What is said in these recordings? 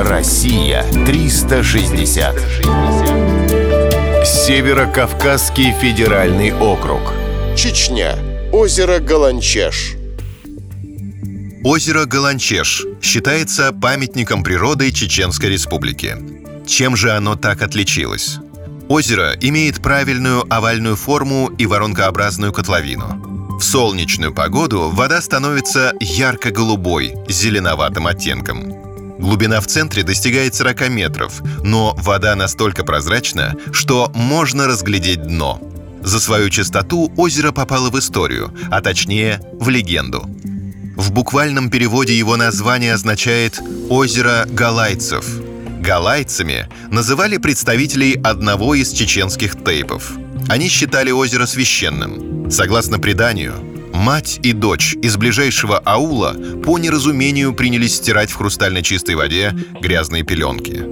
Россия 360. Северо-Кавказский федеральный округ. Чечня. Озеро Галанчеш. Озеро Галанчеш считается памятником природы Чеченской Республики. Чем же оно так отличилось? Озеро имеет правильную овальную форму и воронкообразную котловину. В солнечную погоду вода становится ярко-голубой, с зеленоватым оттенком. Глубина в центре достигает 40 метров, но вода настолько прозрачна, что можно разглядеть дно. За свою чистоту озеро попало в историю, а точнее в легенду. В буквальном переводе его название означает «озеро Галайцев», Галайцами называли представителей одного из чеченских тейпов. Они считали озеро священным. Согласно преданию, мать и дочь из ближайшего аула по неразумению принялись стирать в хрустально чистой воде грязные пеленки.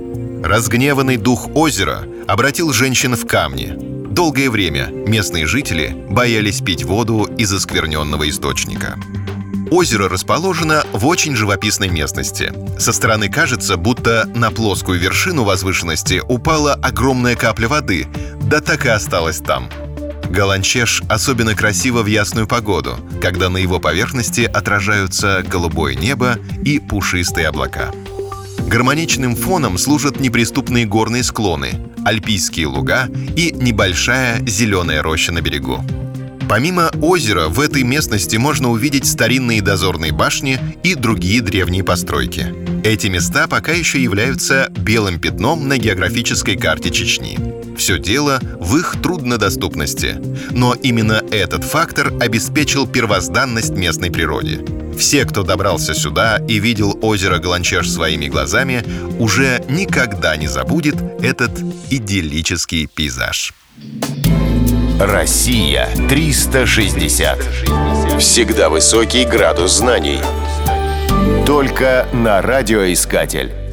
Разгневанный дух озера обратил женщин в камни. Долгое время местные жители боялись пить воду из оскверненного источника. Озеро расположено в очень живописной местности. Со стороны кажется, будто на плоскую вершину возвышенности упала огромная капля воды, да так и осталась там. Галанчеш особенно красиво в ясную погоду, когда на его поверхности отражаются голубое небо и пушистые облака. Гармоничным фоном служат неприступные горные склоны, альпийские луга и небольшая зеленая роща на берегу. Помимо озера, в этой местности можно увидеть старинные дозорные башни и другие древние постройки. Эти места пока еще являются белым пятном на географической карте Чечни. Все дело в их труднодоступности. Но именно этот фактор обеспечил первозданность местной природе. Все, кто добрался сюда и видел озеро Галанчеш своими глазами, уже никогда не забудет этот идиллический пейзаж. Россия 360. Всегда высокий градус знаний. Только на радиоискатель.